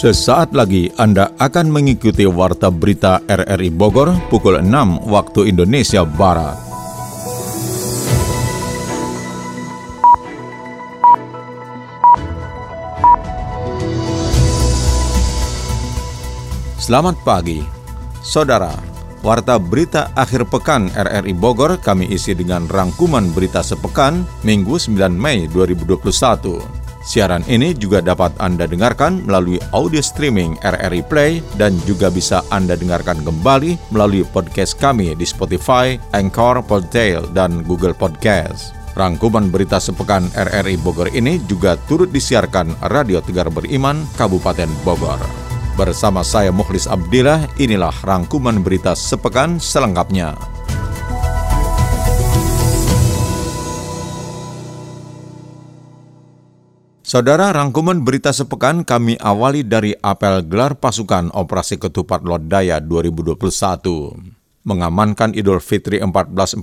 Sesaat lagi Anda akan mengikuti Warta Berita RRI Bogor pukul 6 waktu Indonesia Barat. Selamat pagi, Saudara. Warta Berita Akhir Pekan RRI Bogor kami isi dengan rangkuman berita sepekan Minggu 9 Mei 2021. Siaran ini juga dapat Anda dengarkan melalui audio streaming RRI Play dan juga bisa Anda dengarkan kembali melalui podcast kami di Spotify, Anchor, Podtail, dan Google Podcast. Rangkuman berita sepekan RRI Bogor ini juga turut disiarkan Radio Tegar Beriman, Kabupaten Bogor. Bersama saya Mukhlis Abdillah, inilah rangkuman berita sepekan selengkapnya. Saudara, rangkuman berita sepekan kami awali dari apel gelar pasukan Operasi Ketupat Lodaya 2021. Mengamankan Idul Fitri 1442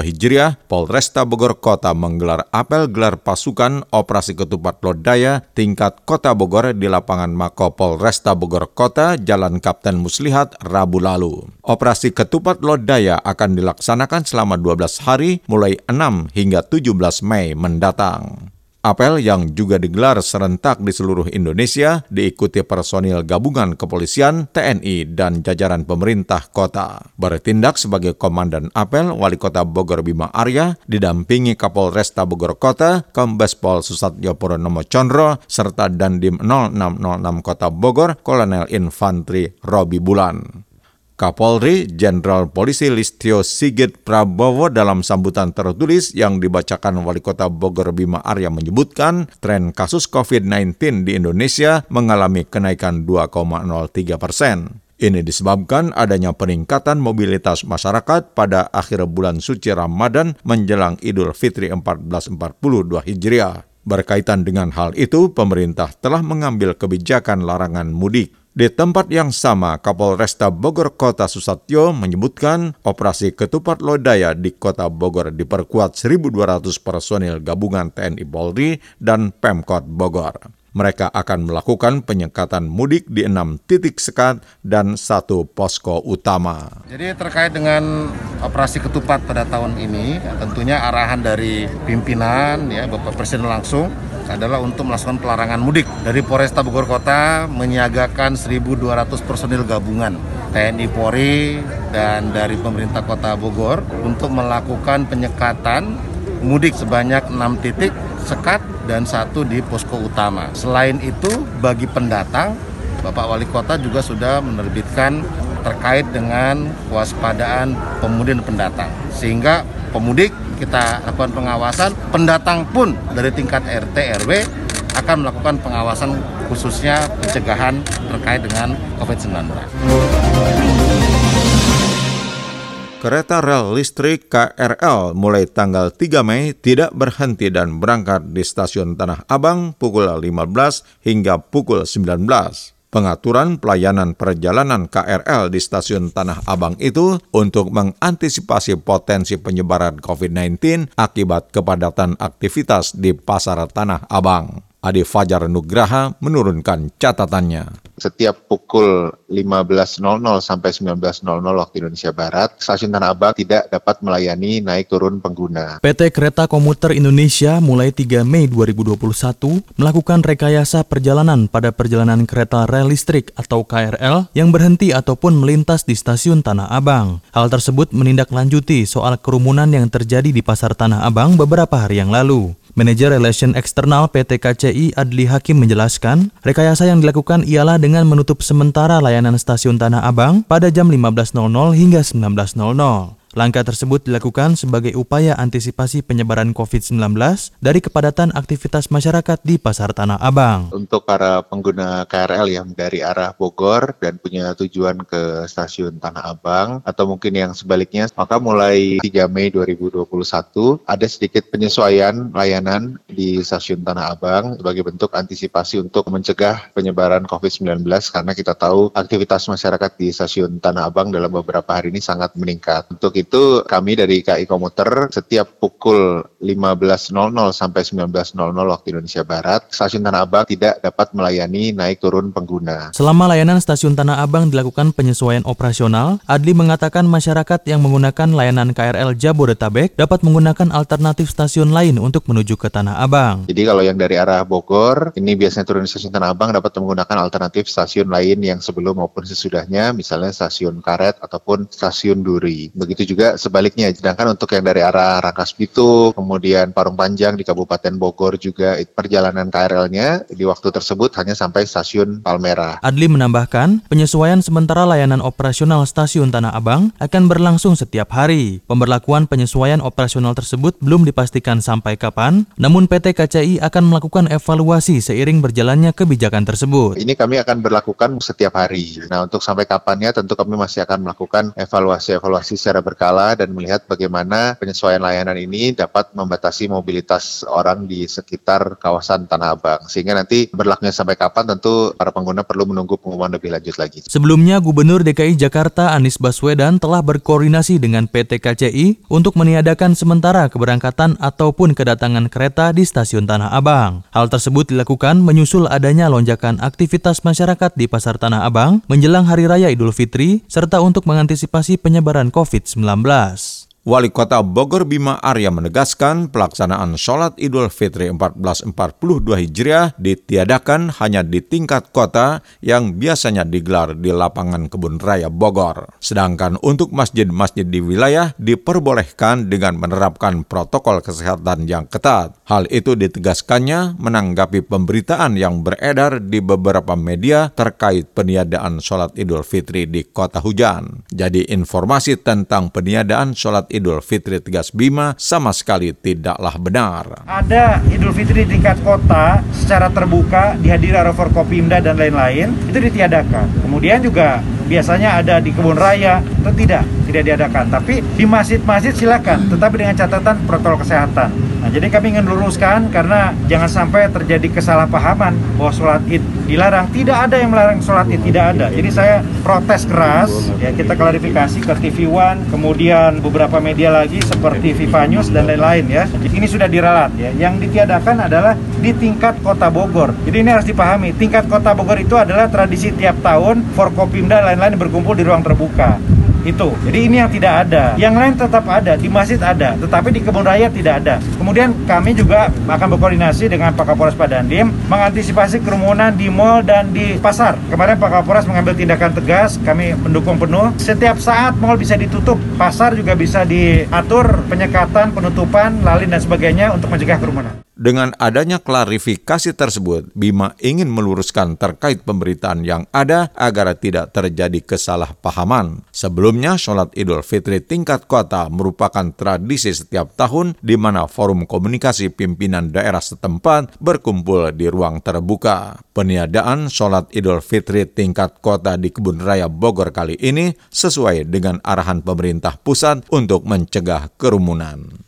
Hijriah, Polresta Bogor Kota menggelar apel gelar pasukan Operasi Ketupat Lodaya tingkat Kota Bogor di lapangan Mako Polresta Bogor Kota, Jalan Kapten Muslihat, Rabu lalu. Operasi Ketupat Lodaya akan dilaksanakan selama 12 hari mulai 6 hingga 17 Mei mendatang. Apel yang juga digelar serentak di seluruh Indonesia diikuti personil gabungan kepolisian, TNI, dan jajaran pemerintah kota. Bertindak sebagai komandan apel, Wali Kota Bogor Bima Arya didampingi Kapolresta Bogor Kota, Kombes Pol Susatyo Purnomo Chondro, serta Dandim 0606 Kota Bogor, Kolonel Infantri Robi Bulan. Kapolri Jenderal Polisi Listio Sigit Prabowo dalam sambutan tertulis yang dibacakan Wali Kota Bogor Bima Arya menyebutkan tren kasus COVID-19 di Indonesia mengalami kenaikan 2,03 persen. Ini disebabkan adanya peningkatan mobilitas masyarakat pada akhir bulan suci Ramadan menjelang Idul Fitri 1442 Hijriah. Berkaitan dengan hal itu, pemerintah telah mengambil kebijakan larangan mudik. Di tempat yang sama, Kapolresta Bogor Kota Susatyo menyebutkan operasi ketupat lodaya di Kota Bogor diperkuat 1.200 personil gabungan TNI Polri dan Pemkot Bogor. Mereka akan melakukan penyekatan mudik di enam titik sekat dan satu posko utama. Jadi terkait dengan operasi ketupat pada tahun ini, tentunya arahan dari pimpinan ya Bapak Presiden langsung adalah untuk melakukan pelarangan mudik. Dari Polresta Bogor Kota menyiagakan 1.200 personil gabungan TNI Polri dan dari pemerintah Kota Bogor untuk melakukan penyekatan mudik sebanyak 6 titik sekat dan satu di posko utama. Selain itu, bagi pendatang, Bapak Wali Kota juga sudah menerbitkan terkait dengan kewaspadaan pemudik pendatang. Sehingga pemudik kita lakukan pengawasan, pendatang pun dari tingkat RT RW akan melakukan pengawasan khususnya pencegahan terkait dengan COVID-19. Kereta rel listrik KRL mulai tanggal 3 Mei tidak berhenti dan berangkat di stasiun Tanah Abang pukul 15 hingga pukul 19. Pengaturan pelayanan perjalanan KRL di stasiun Tanah Abang itu untuk mengantisipasi potensi penyebaran COVID-19 akibat kepadatan aktivitas di pasar Tanah Abang. Adi Fajar Nugraha menurunkan catatannya. Setiap pukul 15.00 sampai 19.00 waktu Indonesia Barat, stasiun Tanah Abang tidak dapat melayani naik turun pengguna. PT Kereta Komuter Indonesia mulai 3 Mei 2021 melakukan rekayasa perjalanan pada perjalanan kereta rel listrik atau KRL yang berhenti ataupun melintas di stasiun Tanah Abang. Hal tersebut menindaklanjuti soal kerumunan yang terjadi di Pasar Tanah Abang beberapa hari yang lalu. Manajer Relation Eksternal PT KCI Adli Hakim menjelaskan, rekayasa yang dilakukan ialah dengan menutup sementara layanan stasiun Tanah Abang pada jam 15.00 hingga 19.00. Langkah tersebut dilakukan sebagai upaya antisipasi penyebaran COVID-19 dari kepadatan aktivitas masyarakat di Pasar Tanah Abang. Untuk para pengguna KRL yang dari arah Bogor dan punya tujuan ke stasiun Tanah Abang atau mungkin yang sebaliknya, maka mulai 3 Mei 2021 ada sedikit penyesuaian layanan di stasiun Tanah Abang sebagai bentuk antisipasi untuk mencegah penyebaran COVID-19 karena kita tahu aktivitas masyarakat di stasiun Tanah Abang dalam beberapa hari ini sangat meningkat. Untuk itu kami dari KI Komuter setiap pukul 15.00 sampai 19.00 waktu Indonesia Barat, stasiun Tanah Abang tidak dapat melayani naik turun pengguna. Selama layanan stasiun Tanah Abang dilakukan penyesuaian operasional, Adli mengatakan masyarakat yang menggunakan layanan KRL Jabodetabek dapat menggunakan alternatif stasiun lain untuk menuju ke Tanah Abang. Jadi kalau yang dari arah Bogor, ini biasanya turun di stasiun Tanah Abang dapat menggunakan alternatif stasiun lain yang sebelum maupun sesudahnya, misalnya stasiun Karet ataupun stasiun Duri. Begitu juga sebaliknya, sedangkan untuk yang dari arah Rangkas Bitung, kemudian Parung Panjang di Kabupaten Bogor juga perjalanan KRL-nya di waktu tersebut hanya sampai stasiun Palmerah. Adli menambahkan, penyesuaian sementara layanan operasional stasiun Tanah Abang akan berlangsung setiap hari. Pemberlakuan penyesuaian operasional tersebut belum dipastikan sampai kapan, namun PT KCI akan melakukan evaluasi seiring berjalannya kebijakan tersebut. Ini kami akan berlakukan setiap hari. Nah, untuk sampai kapannya tentu kami masih akan melakukan evaluasi-evaluasi secara berkala dan melihat bagaimana penyesuaian layanan ini dapat membatasi mobilitas orang di sekitar kawasan Tanah Abang. Sehingga nanti berlakunya sampai kapan tentu para pengguna perlu menunggu pengumuman lebih lanjut lagi. Sebelumnya, Gubernur DKI Jakarta Anies Baswedan telah berkoordinasi dengan PT KCI untuk meniadakan sementara keberangkatan ataupun kedatangan kereta di stasiun Tanah Abang. Hal tersebut dilakukan menyusul adanya lonjakan aktivitas masyarakat di Pasar Tanah Abang menjelang Hari Raya Idul Fitri serta untuk mengantisipasi penyebaran COVID-19. 2019. Wali Kota Bogor Bima Arya menegaskan pelaksanaan sholat Idul Fitri 1442 Hijriah ditiadakan hanya di tingkat kota yang biasanya digelar di lapangan kebun raya Bogor. Sedangkan untuk masjid-masjid di wilayah diperbolehkan dengan menerapkan protokol kesehatan yang ketat. Hal itu ditegaskannya menanggapi pemberitaan yang beredar di beberapa media terkait peniadaan sholat Idul Fitri di kota hujan. Jadi informasi tentang peniadaan sholat Idul Fitri Tegas Bima sama sekali tidaklah benar. Ada Idul Fitri tingkat kota secara terbuka dihadiri oleh Forkopimda dan lain-lain itu ditiadakan. Kemudian juga biasanya ada di kebun raya itu tidak tidak diadakan. Tapi di masjid-masjid silakan, tetapi dengan catatan protokol kesehatan. Nah, jadi kami ingin luruskan karena jangan sampai terjadi kesalahpahaman bahwa sholat id dilarang. Tidak ada yang melarang sholat id, tidak ada. Jadi saya protes keras, ya kita klarifikasi ke TV One, kemudian beberapa media lagi seperti Viva News dan lain-lain ya. Ini sudah diralat ya. Yang ditiadakan adalah di tingkat kota Bogor. Jadi ini harus dipahami, tingkat kota Bogor itu adalah tradisi tiap tahun Forkopimda lain-lain berkumpul di ruang terbuka itu. Jadi ini yang tidak ada. Yang lain tetap ada, di masjid ada, tetapi di kebun raya tidak ada. Kemudian kami juga akan berkoordinasi dengan Pak Kapolres Padandim mengantisipasi kerumunan di mal dan di pasar. Kemarin Pak Kapolres mengambil tindakan tegas, kami mendukung penuh. Setiap saat mal bisa ditutup, pasar juga bisa diatur penyekatan, penutupan, lalin dan sebagainya untuk mencegah kerumunan. Dengan adanya klarifikasi tersebut, Bima ingin meluruskan terkait pemberitaan yang ada agar tidak terjadi kesalahpahaman. Sebelumnya, sholat Idul Fitri tingkat kota merupakan tradisi setiap tahun di mana forum komunikasi pimpinan daerah setempat berkumpul di ruang terbuka. Peniadaan sholat Idul Fitri tingkat kota di Kebun Raya Bogor kali ini sesuai dengan arahan pemerintah pusat untuk mencegah kerumunan.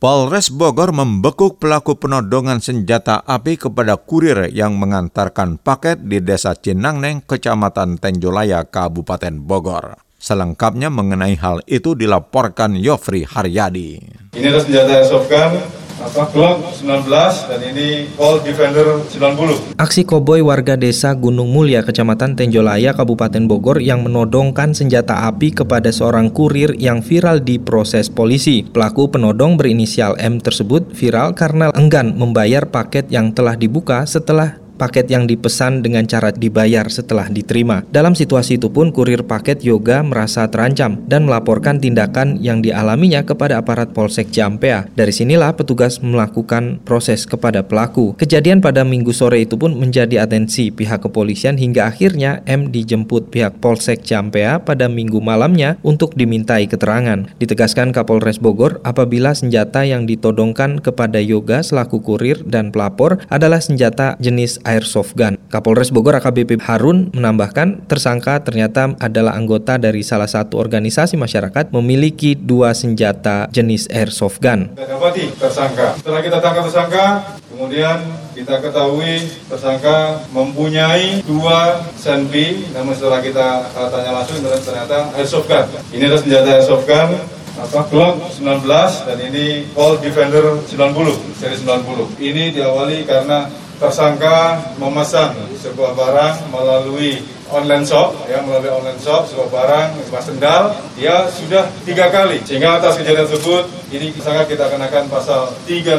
Polres Bogor membekuk pelaku penodongan senjata api kepada kurir yang mengantarkan paket di Desa Cinangneng, Kecamatan Tenjolaya, Kabupaten Bogor. Selengkapnya mengenai hal itu dilaporkan Yofri Haryadi. Ini adalah senjata airsoft gun apa Glock 19 dan ini Colt Defender 90. Aksi koboi warga desa Gunung Mulia, Kecamatan Tenjolaya, Kabupaten Bogor yang menodongkan senjata api kepada seorang kurir yang viral di proses polisi. Pelaku penodong berinisial M tersebut viral karena enggan membayar paket yang telah dibuka setelah paket yang dipesan dengan cara dibayar setelah diterima. Dalam situasi itu pun kurir paket Yoga merasa terancam dan melaporkan tindakan yang dialaminya kepada aparat Polsek Jampea. Dari sinilah petugas melakukan proses kepada pelaku. Kejadian pada minggu sore itu pun menjadi atensi pihak kepolisian hingga akhirnya M dijemput pihak Polsek Jampea pada minggu malamnya untuk dimintai keterangan. Ditegaskan Kapolres Bogor apabila senjata yang ditodongkan kepada Yoga selaku kurir dan pelapor adalah senjata jenis airsoft gun. Kapolres Bogor AKBP Harun menambahkan tersangka ternyata adalah anggota dari salah satu organisasi masyarakat memiliki dua senjata jenis airsoft gun. Kita dapati tersangka. Setelah kita tangkap tersangka, Kemudian kita ketahui tersangka mempunyai dua senpi, namun setelah kita tanya langsung ternyata airsoft gun. Ini adalah senjata airsoft gun apa Glock 19 dan ini Colt Defender 90 seri 90. Ini diawali karena tersangka memesan sebuah barang melalui online shop ya melalui online shop sebuah barang sebuah sendal dia sudah tiga kali sehingga atas kejadian tersebut ini sangat kita kenakan pasal 368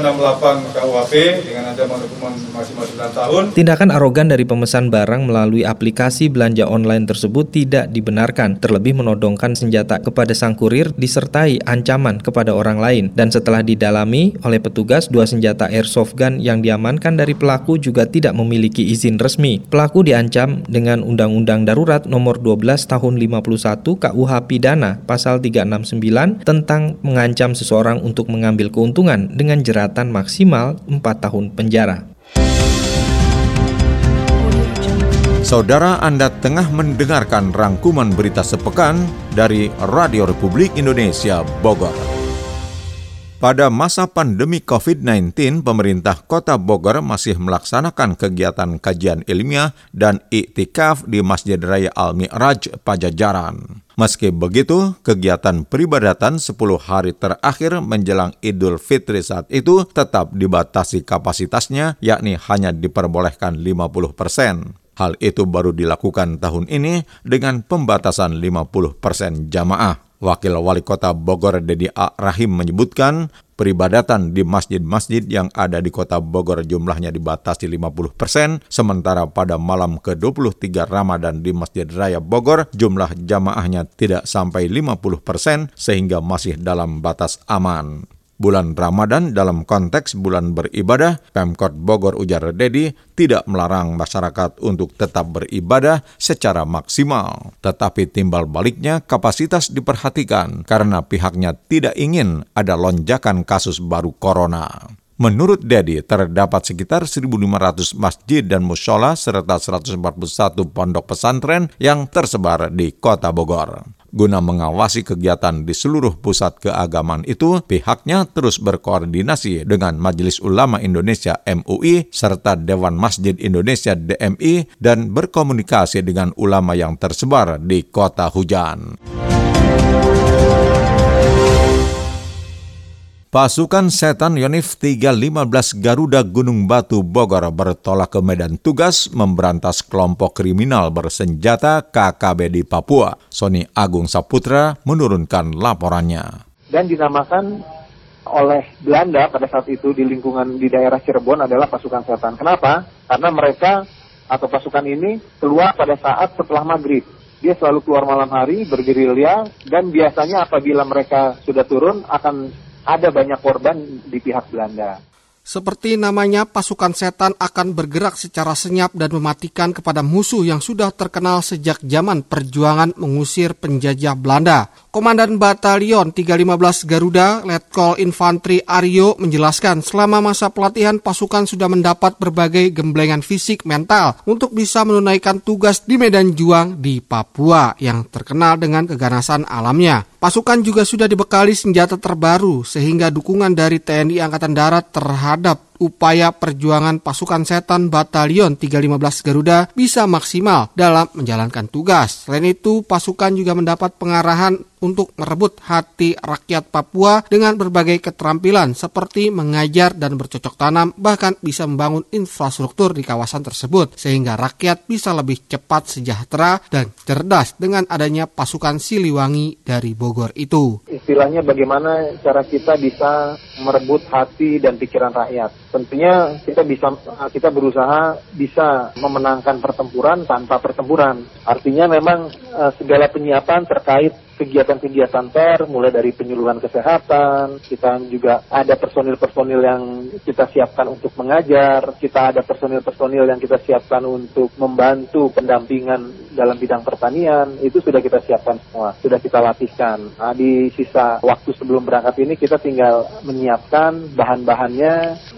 KUHP dengan ancaman hukuman maksimal 9 tahun. Tindakan arogan dari pemesan barang melalui aplikasi belanja online tersebut tidak dibenarkan, terlebih menodongkan senjata kepada sang kurir disertai ancaman kepada orang lain. Dan setelah didalami oleh petugas, dua senjata airsoft gun yang diamankan dari pelaku juga tidak memiliki izin resmi. Pelaku diancam dengan Undang-Undang Darurat Nomor 12 Tahun 51 KUH Pidana Pasal 369 tentang mengancam seseorang untuk mengambil keuntungan dengan jeratan maksimal 4 tahun penjara. Saudara Anda tengah mendengarkan rangkuman berita sepekan dari Radio Republik Indonesia Bogor. Pada masa pandemi COVID-19, pemerintah Kota Bogor masih melaksanakan kegiatan kajian ilmiah dan iktikaf di Masjid Raya Al-Mi'raj Pajajaran. Meski begitu, kegiatan peribadatan 10 hari terakhir menjelang Idul Fitri saat itu tetap dibatasi kapasitasnya, yakni hanya diperbolehkan 50 persen. Hal itu baru dilakukan tahun ini dengan pembatasan 50 persen jamaah. Wakil Wali Kota Bogor Dedi A. Rahim menyebutkan peribadatan di masjid-masjid yang ada di Kota Bogor jumlahnya dibatasi 50 persen, sementara pada malam ke-23 Ramadan di Masjid Raya Bogor jumlah jamaahnya tidak sampai 50 persen sehingga masih dalam batas aman bulan Ramadan dalam konteks bulan beribadah, Pemkot Bogor ujar Dedi tidak melarang masyarakat untuk tetap beribadah secara maksimal. Tetapi timbal baliknya kapasitas diperhatikan karena pihaknya tidak ingin ada lonjakan kasus baru corona. Menurut Dedi, terdapat sekitar 1.500 masjid dan musola serta 141 pondok pesantren yang tersebar di kota Bogor. Guna mengawasi kegiatan di seluruh pusat keagamaan itu, pihaknya terus berkoordinasi dengan Majelis Ulama Indonesia MUI serta Dewan Masjid Indonesia DMI dan berkomunikasi dengan ulama yang tersebar di kota hujan. Pasukan setan Yonif 315 Garuda Gunung Batu Bogor bertolak ke medan tugas memberantas kelompok kriminal bersenjata KKB di Papua. Sony Agung Saputra menurunkan laporannya. Dan dinamakan oleh Belanda pada saat itu di lingkungan di daerah Cirebon adalah pasukan setan. Kenapa? Karena mereka atau pasukan ini keluar pada saat setelah maghrib. Dia selalu keluar malam hari bergerilya dan biasanya apabila mereka sudah turun akan ada banyak korban di pihak Belanda. Seperti namanya, pasukan setan akan bergerak secara senyap dan mematikan kepada musuh yang sudah terkenal sejak zaman perjuangan mengusir penjajah Belanda. Komandan Batalion 315 Garuda, Letkol Infantri Aryo menjelaskan selama masa pelatihan pasukan sudah mendapat berbagai gemblengan fisik mental untuk bisa menunaikan tugas di medan juang di Papua yang terkenal dengan keganasan alamnya. Pasukan juga sudah dibekali senjata terbaru sehingga dukungan dari TNI Angkatan Darat terhadap upaya perjuangan pasukan setan Batalion 315 Garuda bisa maksimal dalam menjalankan tugas. Selain itu, pasukan juga mendapat pengarahan untuk merebut hati rakyat Papua dengan berbagai keterampilan seperti mengajar dan bercocok tanam, bahkan bisa membangun infrastruktur di kawasan tersebut sehingga rakyat bisa lebih cepat sejahtera dan cerdas dengan adanya pasukan Siliwangi dari Bogor itu. Istilahnya bagaimana cara kita bisa merebut hati dan pikiran rakyat tentunya kita bisa kita berusaha bisa memenangkan pertempuran tanpa pertempuran. Artinya memang uh, segala penyiapan terkait kegiatan-kegiatan ter, mulai dari penyuluhan kesehatan, kita juga ada personil-personil yang kita siapkan untuk mengajar, kita ada personil-personil yang kita siapkan untuk membantu pendampingan dalam bidang pertanian, itu sudah kita siapkan semua, sudah kita latihkan. Nah, di sisa waktu sebelum berangkat ini kita tinggal menyiapkan bahan-bahannya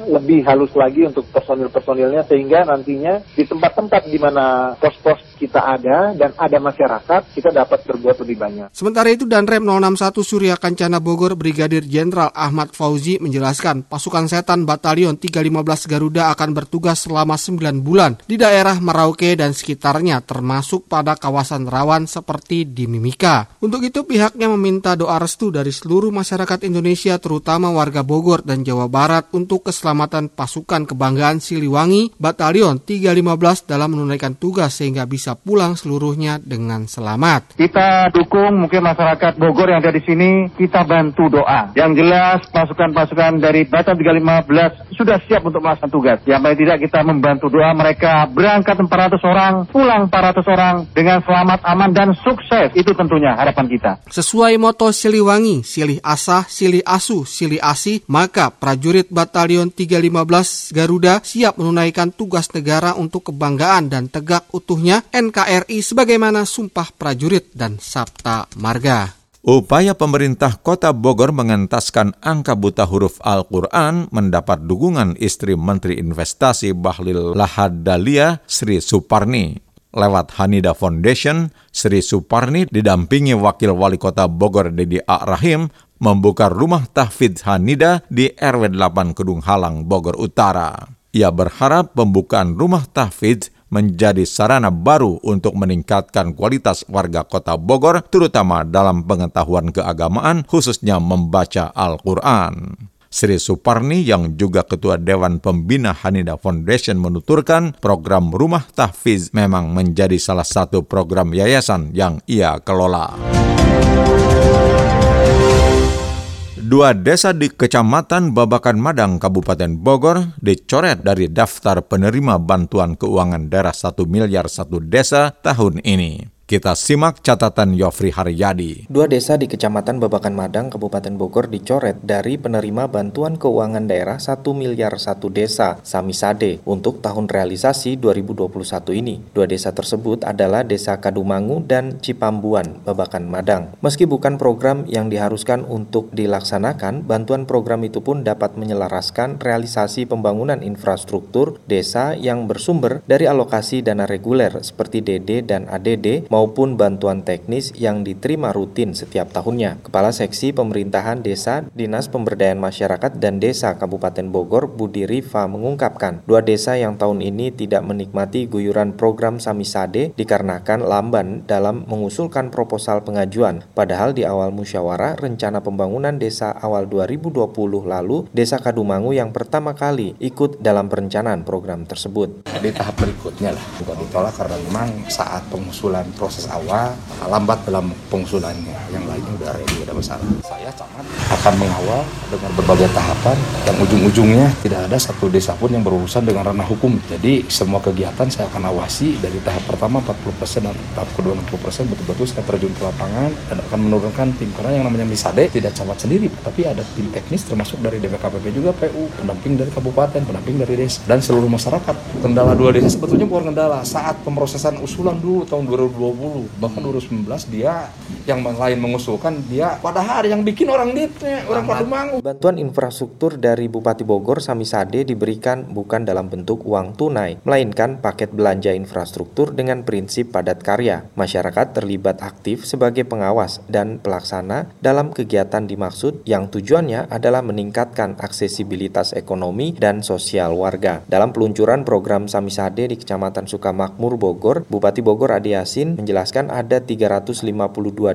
lebih halus lagi untuk personil-personilnya sehingga nantinya di tempat-tempat di mana pos-pos kita ada dan ada masyarakat, kita dapat berbuat lebih banyak. Sementara itu Danrem 061 Surya Kancana Bogor Brigadir Jenderal Ahmad Fauzi menjelaskan pasukan setan Batalion 315 Garuda akan bertugas selama 9 bulan di daerah Merauke dan sekitarnya termasuk pada kawasan rawan seperti di Mimika. Untuk itu pihaknya meminta doa restu dari seluruh masyarakat Indonesia terutama warga Bogor dan Jawa Barat untuk keselamatan pasukan kebanggaan Siliwangi Batalion 315 dalam menunaikan tugas sehingga bisa pulang seluruhnya dengan selamat. Kita dukung mungkin masyarakat Bogor yang ada di sini, kita bantu doa. Yang jelas pasukan-pasukan dari Batam 315 sudah siap untuk melaksanakan tugas. Yang paling tidak kita membantu doa mereka berangkat 400 orang, pulang 400 orang dengan selamat, aman, dan sukses. Itu tentunya harapan kita. Sesuai moto Siliwangi, Silih Asah, Silih Asu, Silih Asih, maka prajurit Batalion 315 Garuda siap menunaikan tugas negara untuk kebanggaan dan tegak utuhnya NKRI sebagaimana Sumpah Prajurit dan Sabta Marga. Upaya pemerintah kota Bogor mengentaskan angka buta huruf Al-Quran mendapat dukungan istri Menteri Investasi Bahlil Lahadalia Sri Suparni. Lewat Hanida Foundation, Sri Suparni didampingi Wakil Wali Kota Bogor Dedi A. Rahim membuka rumah tahfidz Hanida di RW 8 Kedung Halang, Bogor Utara. Ia berharap pembukaan rumah tahfidz menjadi sarana baru untuk meningkatkan kualitas warga kota Bogor, terutama dalam pengetahuan keagamaan, khususnya membaca Al-Quran. Sri Suparni yang juga Ketua Dewan Pembina Hanida Foundation menuturkan program Rumah Tahfiz memang menjadi salah satu program yayasan yang ia kelola. Dua desa di Kecamatan Babakan Madang, Kabupaten Bogor dicoret dari daftar penerima bantuan keuangan daerah 1 miliar satu desa tahun ini. Kita simak catatan Yofri Haryadi. Dua desa di Kecamatan Babakan Madang, Kabupaten Bogor dicoret dari penerima bantuan keuangan daerah 1 miliar satu desa, Samisade, untuk tahun realisasi 2021 ini. Dua desa tersebut adalah Desa Kadumangu dan Cipambuan, Babakan Madang. Meski bukan program yang diharuskan untuk dilaksanakan, bantuan program itu pun dapat menyelaraskan realisasi pembangunan infrastruktur desa yang bersumber dari alokasi dana reguler seperti DD dan ADD maupun bantuan teknis yang diterima rutin setiap tahunnya. Kepala Seksi Pemerintahan Desa Dinas Pemberdayaan Masyarakat dan Desa Kabupaten Bogor Budi Rifa mengungkapkan, dua desa yang tahun ini tidak menikmati guyuran program Samisade dikarenakan lamban dalam mengusulkan proposal pengajuan. Padahal di awal musyawarah rencana pembangunan desa awal 2020 lalu, Desa Kadumangu yang pertama kali ikut dalam perencanaan program tersebut. Di tahap berikutnya lah, juga ditolak karena memang saat pengusulan proses awal lambat dalam pengusulannya yang lainnya udah ready ada masalah. Saya camat akan mengawal dengan berbagai tahapan yang ujung-ujungnya tidak ada satu desa pun yang berurusan dengan ranah hukum. Jadi semua kegiatan saya akan awasi dari tahap pertama 40% dan tahap kedua 60% betul-betul saya terjun ke lapangan dan akan menurunkan tim. Karena yang namanya misade tidak camat sendiri tapi ada tim teknis termasuk dari DPKPP juga PU pendamping dari kabupaten pendamping dari desa dan seluruh masyarakat. Kendala dua desa sebetulnya bukan kendala. Saat pemrosesan usulan dulu tahun 2020 2020 bahkan 2019 dia yang lain mengusulkan dia padahal yang bikin orang ditnya orang Padumangu Bantuan infrastruktur dari Bupati Bogor Samisade diberikan bukan dalam bentuk uang tunai melainkan paket belanja infrastruktur dengan prinsip padat karya. Masyarakat terlibat aktif sebagai pengawas dan pelaksana dalam kegiatan dimaksud yang tujuannya adalah meningkatkan aksesibilitas ekonomi dan sosial warga. Dalam peluncuran program Samisade di Kecamatan Sukamakmur Bogor Bupati Bogor Adi Yasin menjelaskan ada 352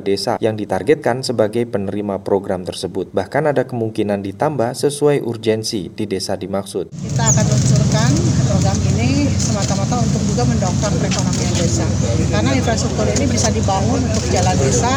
desa yang ditargetkan sebagai penerima program tersebut. Bahkan ada kemungkinan ditambah sesuai urgensi di desa dimaksud. Kita akan meluncurkan program ini semata-mata untuk juga mendongkrak perekonomian desa. Karena infrastruktur ini bisa dibangun untuk jalan desa,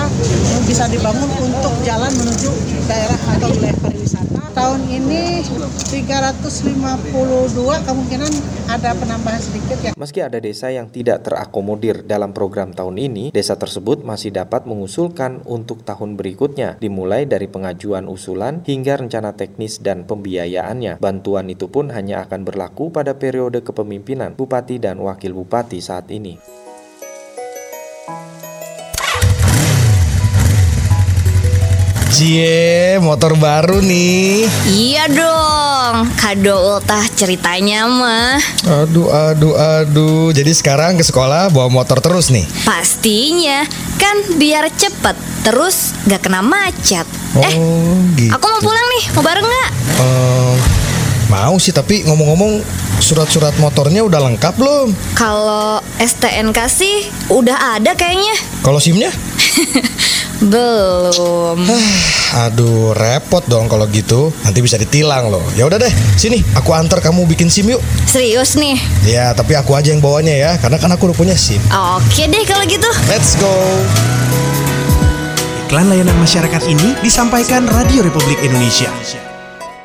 bisa dibangun untuk jalan menuju daerah atau wilayah pariwisata. Tahun ini 352 kemungkinan ada penambahan sedikit ya. Meski ada desa yang tidak terakomodir dalam program tahun ini, desa tersebut masih dapat mengusulkan untuk tahun berikutnya, dimulai dari pengajuan usulan hingga rencana teknis dan pembiayaannya. Bantuan itu pun hanya akan berlaku pada periode kepemimpinan bupati dan wakil bupati saat ini. Cie, motor baru nih. Iya dong, kado ultah ceritanya mah. Aduh, aduh, aduh. Jadi sekarang ke sekolah bawa motor terus nih? Pastinya, kan biar cepet, terus gak kena macet. Oh, eh, gitu. aku mau pulang nih, mau bareng gak? Eh, mau sih, tapi ngomong-ngomong surat-surat motornya udah lengkap belum? Kalau STNK sih udah ada kayaknya. Kalau SIM-nya? Belum. Aduh, repot dong kalau gitu. Nanti bisa ditilang loh. Ya udah deh, sini aku antar kamu bikin SIM yuk. Serius nih? Ya, tapi aku aja yang bawanya ya, karena kan aku udah punya SIM. Oke deh kalau gitu. Let's go. Iklan layanan masyarakat ini disampaikan Radio Republik Indonesia.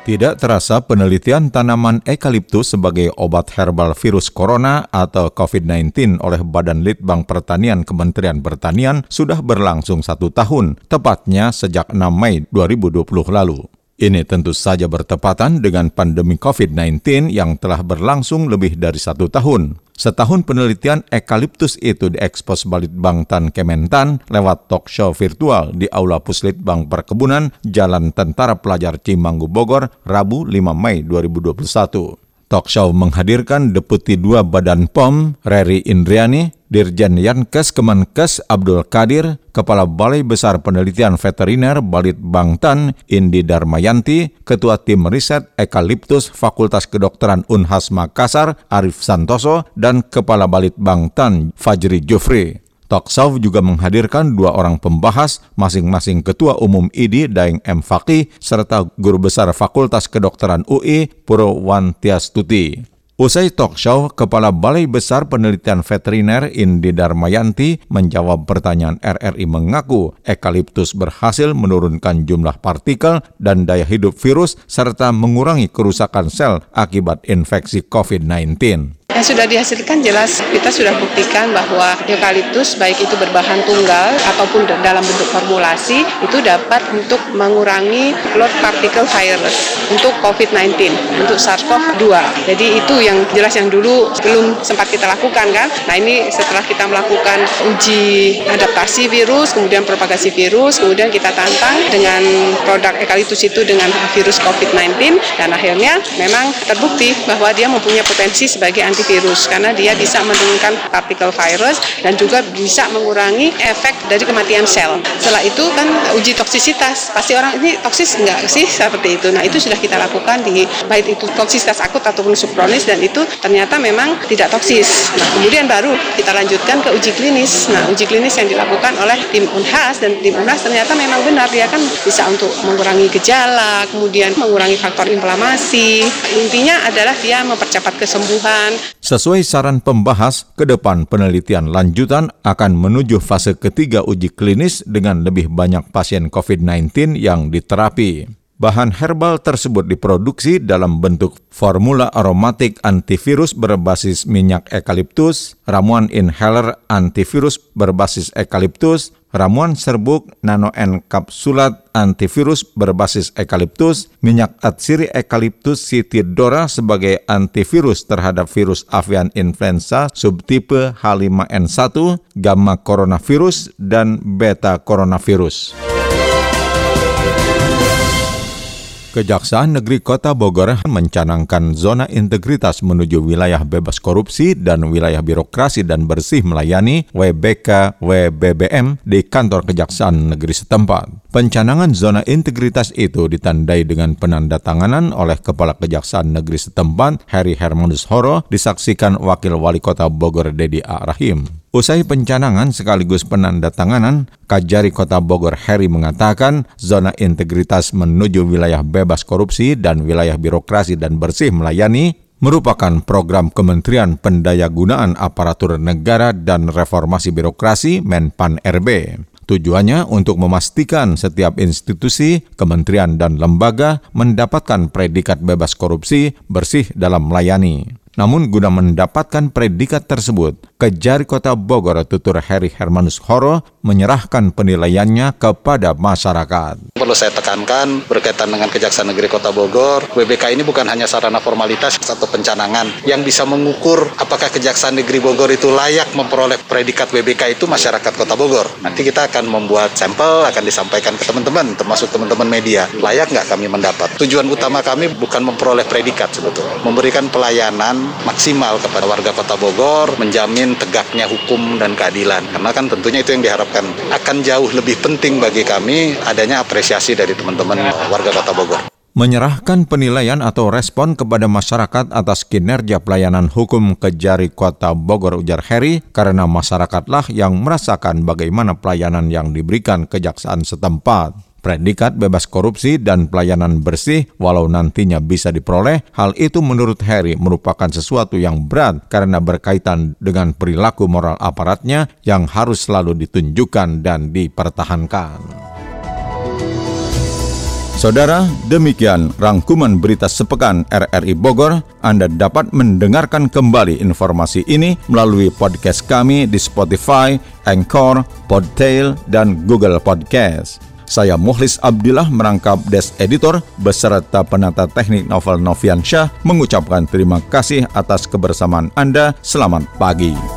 Tidak terasa penelitian tanaman eukaliptus sebagai obat herbal virus corona atau COVID-19 oleh Badan Litbang Pertanian Kementerian Pertanian sudah berlangsung satu tahun, tepatnya sejak 6 Mei 2020 lalu. Ini tentu saja bertepatan dengan pandemi COVID-19 yang telah berlangsung lebih dari satu tahun. Setahun penelitian eukaliptus itu diekspos Balitbang Tan Kementan lewat talk show virtual di Aula Puslitbang Perkebunan, Jalan Tentara Pelajar Cimanggu Bogor, Rabu 5 Mei 2021. Talk show menghadirkan Deputi 2 Badan POM, Reri Indriani, Dirjen Yankes Kemenkes Abdul Kadir, Kepala Balai Besar Penelitian Veteriner Balit Bangtan Indi Darmayanti, Ketua Tim Riset Ekaliptus Fakultas Kedokteran Unhas Makassar Arif Santoso, dan Kepala Balit Bangtan Fajri Jufri. Talkshow juga menghadirkan dua orang pembahas, masing-masing Ketua Umum ID Daeng M. Fakih, serta Guru Besar Fakultas Kedokteran UI Purwantiastuti. Usai talk show, Kepala Balai Besar Penelitian Veteriner Indi Darmayanti menjawab pertanyaan RRI mengaku ekaliptus berhasil menurunkan jumlah partikel dan daya hidup virus serta mengurangi kerusakan sel akibat infeksi COVID-19. Yang sudah dihasilkan jelas kita sudah buktikan bahwa eukaliptus baik itu berbahan tunggal ataupun dalam bentuk formulasi itu dapat untuk mengurangi load particle virus untuk COVID-19, untuk SARS-CoV-2. Jadi itu yang jelas yang dulu belum sempat kita lakukan kan. Nah ini setelah kita melakukan uji adaptasi virus, kemudian propagasi virus, kemudian kita tantang dengan produk eukaliptus itu dengan virus COVID-19 dan akhirnya memang terbukti bahwa dia mempunyai potensi sebagai anti virus karena dia bisa menurunkan partikel virus dan juga bisa mengurangi efek dari kematian sel. Setelah itu kan uji toksisitas, pasti orang ini toksis enggak sih seperti itu. Nah itu sudah kita lakukan di baik itu toksisitas akut ataupun subkronis dan itu ternyata memang tidak toksis. Nah kemudian baru kita lanjutkan ke uji klinis. Nah uji klinis yang dilakukan oleh tim Unhas dan tim Unhas ternyata memang benar dia kan bisa untuk mengurangi gejala, kemudian mengurangi faktor inflamasi. Intinya adalah dia mempercepat kesembuhan, Sesuai saran pembahas, ke depan penelitian lanjutan akan menuju fase ketiga uji klinis dengan lebih banyak pasien COVID-19 yang diterapi. Bahan herbal tersebut diproduksi dalam bentuk formula aromatik antivirus berbasis minyak eukaliptus, ramuan inhaler antivirus berbasis eukaliptus, ramuan serbuk nano enkapsulat antivirus berbasis eukaliptus, minyak atsiri eukaliptus sitidora sebagai antivirus terhadap virus avian influenza subtipe H5N1, gamma coronavirus, dan beta coronavirus. Kejaksaan Negeri Kota Bogor mencanangkan zona integritas menuju wilayah bebas korupsi dan wilayah birokrasi dan bersih melayani WBK WBBM di kantor Kejaksaan Negeri setempat. Pencanangan zona integritas itu ditandai dengan penandatanganan oleh Kepala Kejaksaan Negeri setempat Heri Hermanus Horo disaksikan Wakil Wali Kota Bogor Dedi A. Rahim. Usai pencanangan sekaligus penandatanganan, Kajari Kota Bogor Heri mengatakan zona integritas menuju wilayah bebas korupsi dan wilayah birokrasi dan bersih melayani merupakan program Kementerian Pendayagunaan Aparatur Negara dan Reformasi Birokrasi Menpan RB. Tujuannya untuk memastikan setiap institusi, kementerian, dan lembaga mendapatkan predikat bebas korupsi bersih dalam melayani. Namun guna mendapatkan predikat tersebut, Kejari Kota Bogor tutur Heri Hermanus Horo menyerahkan penilaiannya kepada masyarakat. Perlu saya tekankan berkaitan dengan Kejaksaan Negeri Kota Bogor, WBK ini bukan hanya sarana formalitas atau pencanangan yang bisa mengukur apakah Kejaksaan Negeri Bogor itu layak memperoleh predikat WBK itu masyarakat Kota Bogor. Nanti kita akan membuat sampel, akan disampaikan ke teman-teman, termasuk teman-teman media. Layak nggak kami mendapat? Tujuan utama kami bukan memperoleh predikat sebetulnya, memberikan pelayanan maksimal kepada warga Kota Bogor, menjamin ingin tegaknya hukum dan keadilan. Karena kan tentunya itu yang diharapkan. Akan jauh lebih penting bagi kami adanya apresiasi dari teman-teman warga Kota Bogor menyerahkan penilaian atau respon kepada masyarakat atas kinerja pelayanan hukum Kejari Kota Bogor ujar Heri karena masyarakatlah yang merasakan bagaimana pelayanan yang diberikan kejaksaan setempat predikat bebas korupsi dan pelayanan bersih walau nantinya bisa diperoleh, hal itu menurut Harry merupakan sesuatu yang berat karena berkaitan dengan perilaku moral aparatnya yang harus selalu ditunjukkan dan dipertahankan. Saudara, demikian rangkuman berita sepekan RRI Bogor. Anda dapat mendengarkan kembali informasi ini melalui podcast kami di Spotify, Anchor, Podtail, dan Google Podcast. Saya Muhlis Abdillah merangkap Des Editor beserta penata teknik novel Novian Syah mengucapkan terima kasih atas kebersamaan Anda. Selamat pagi.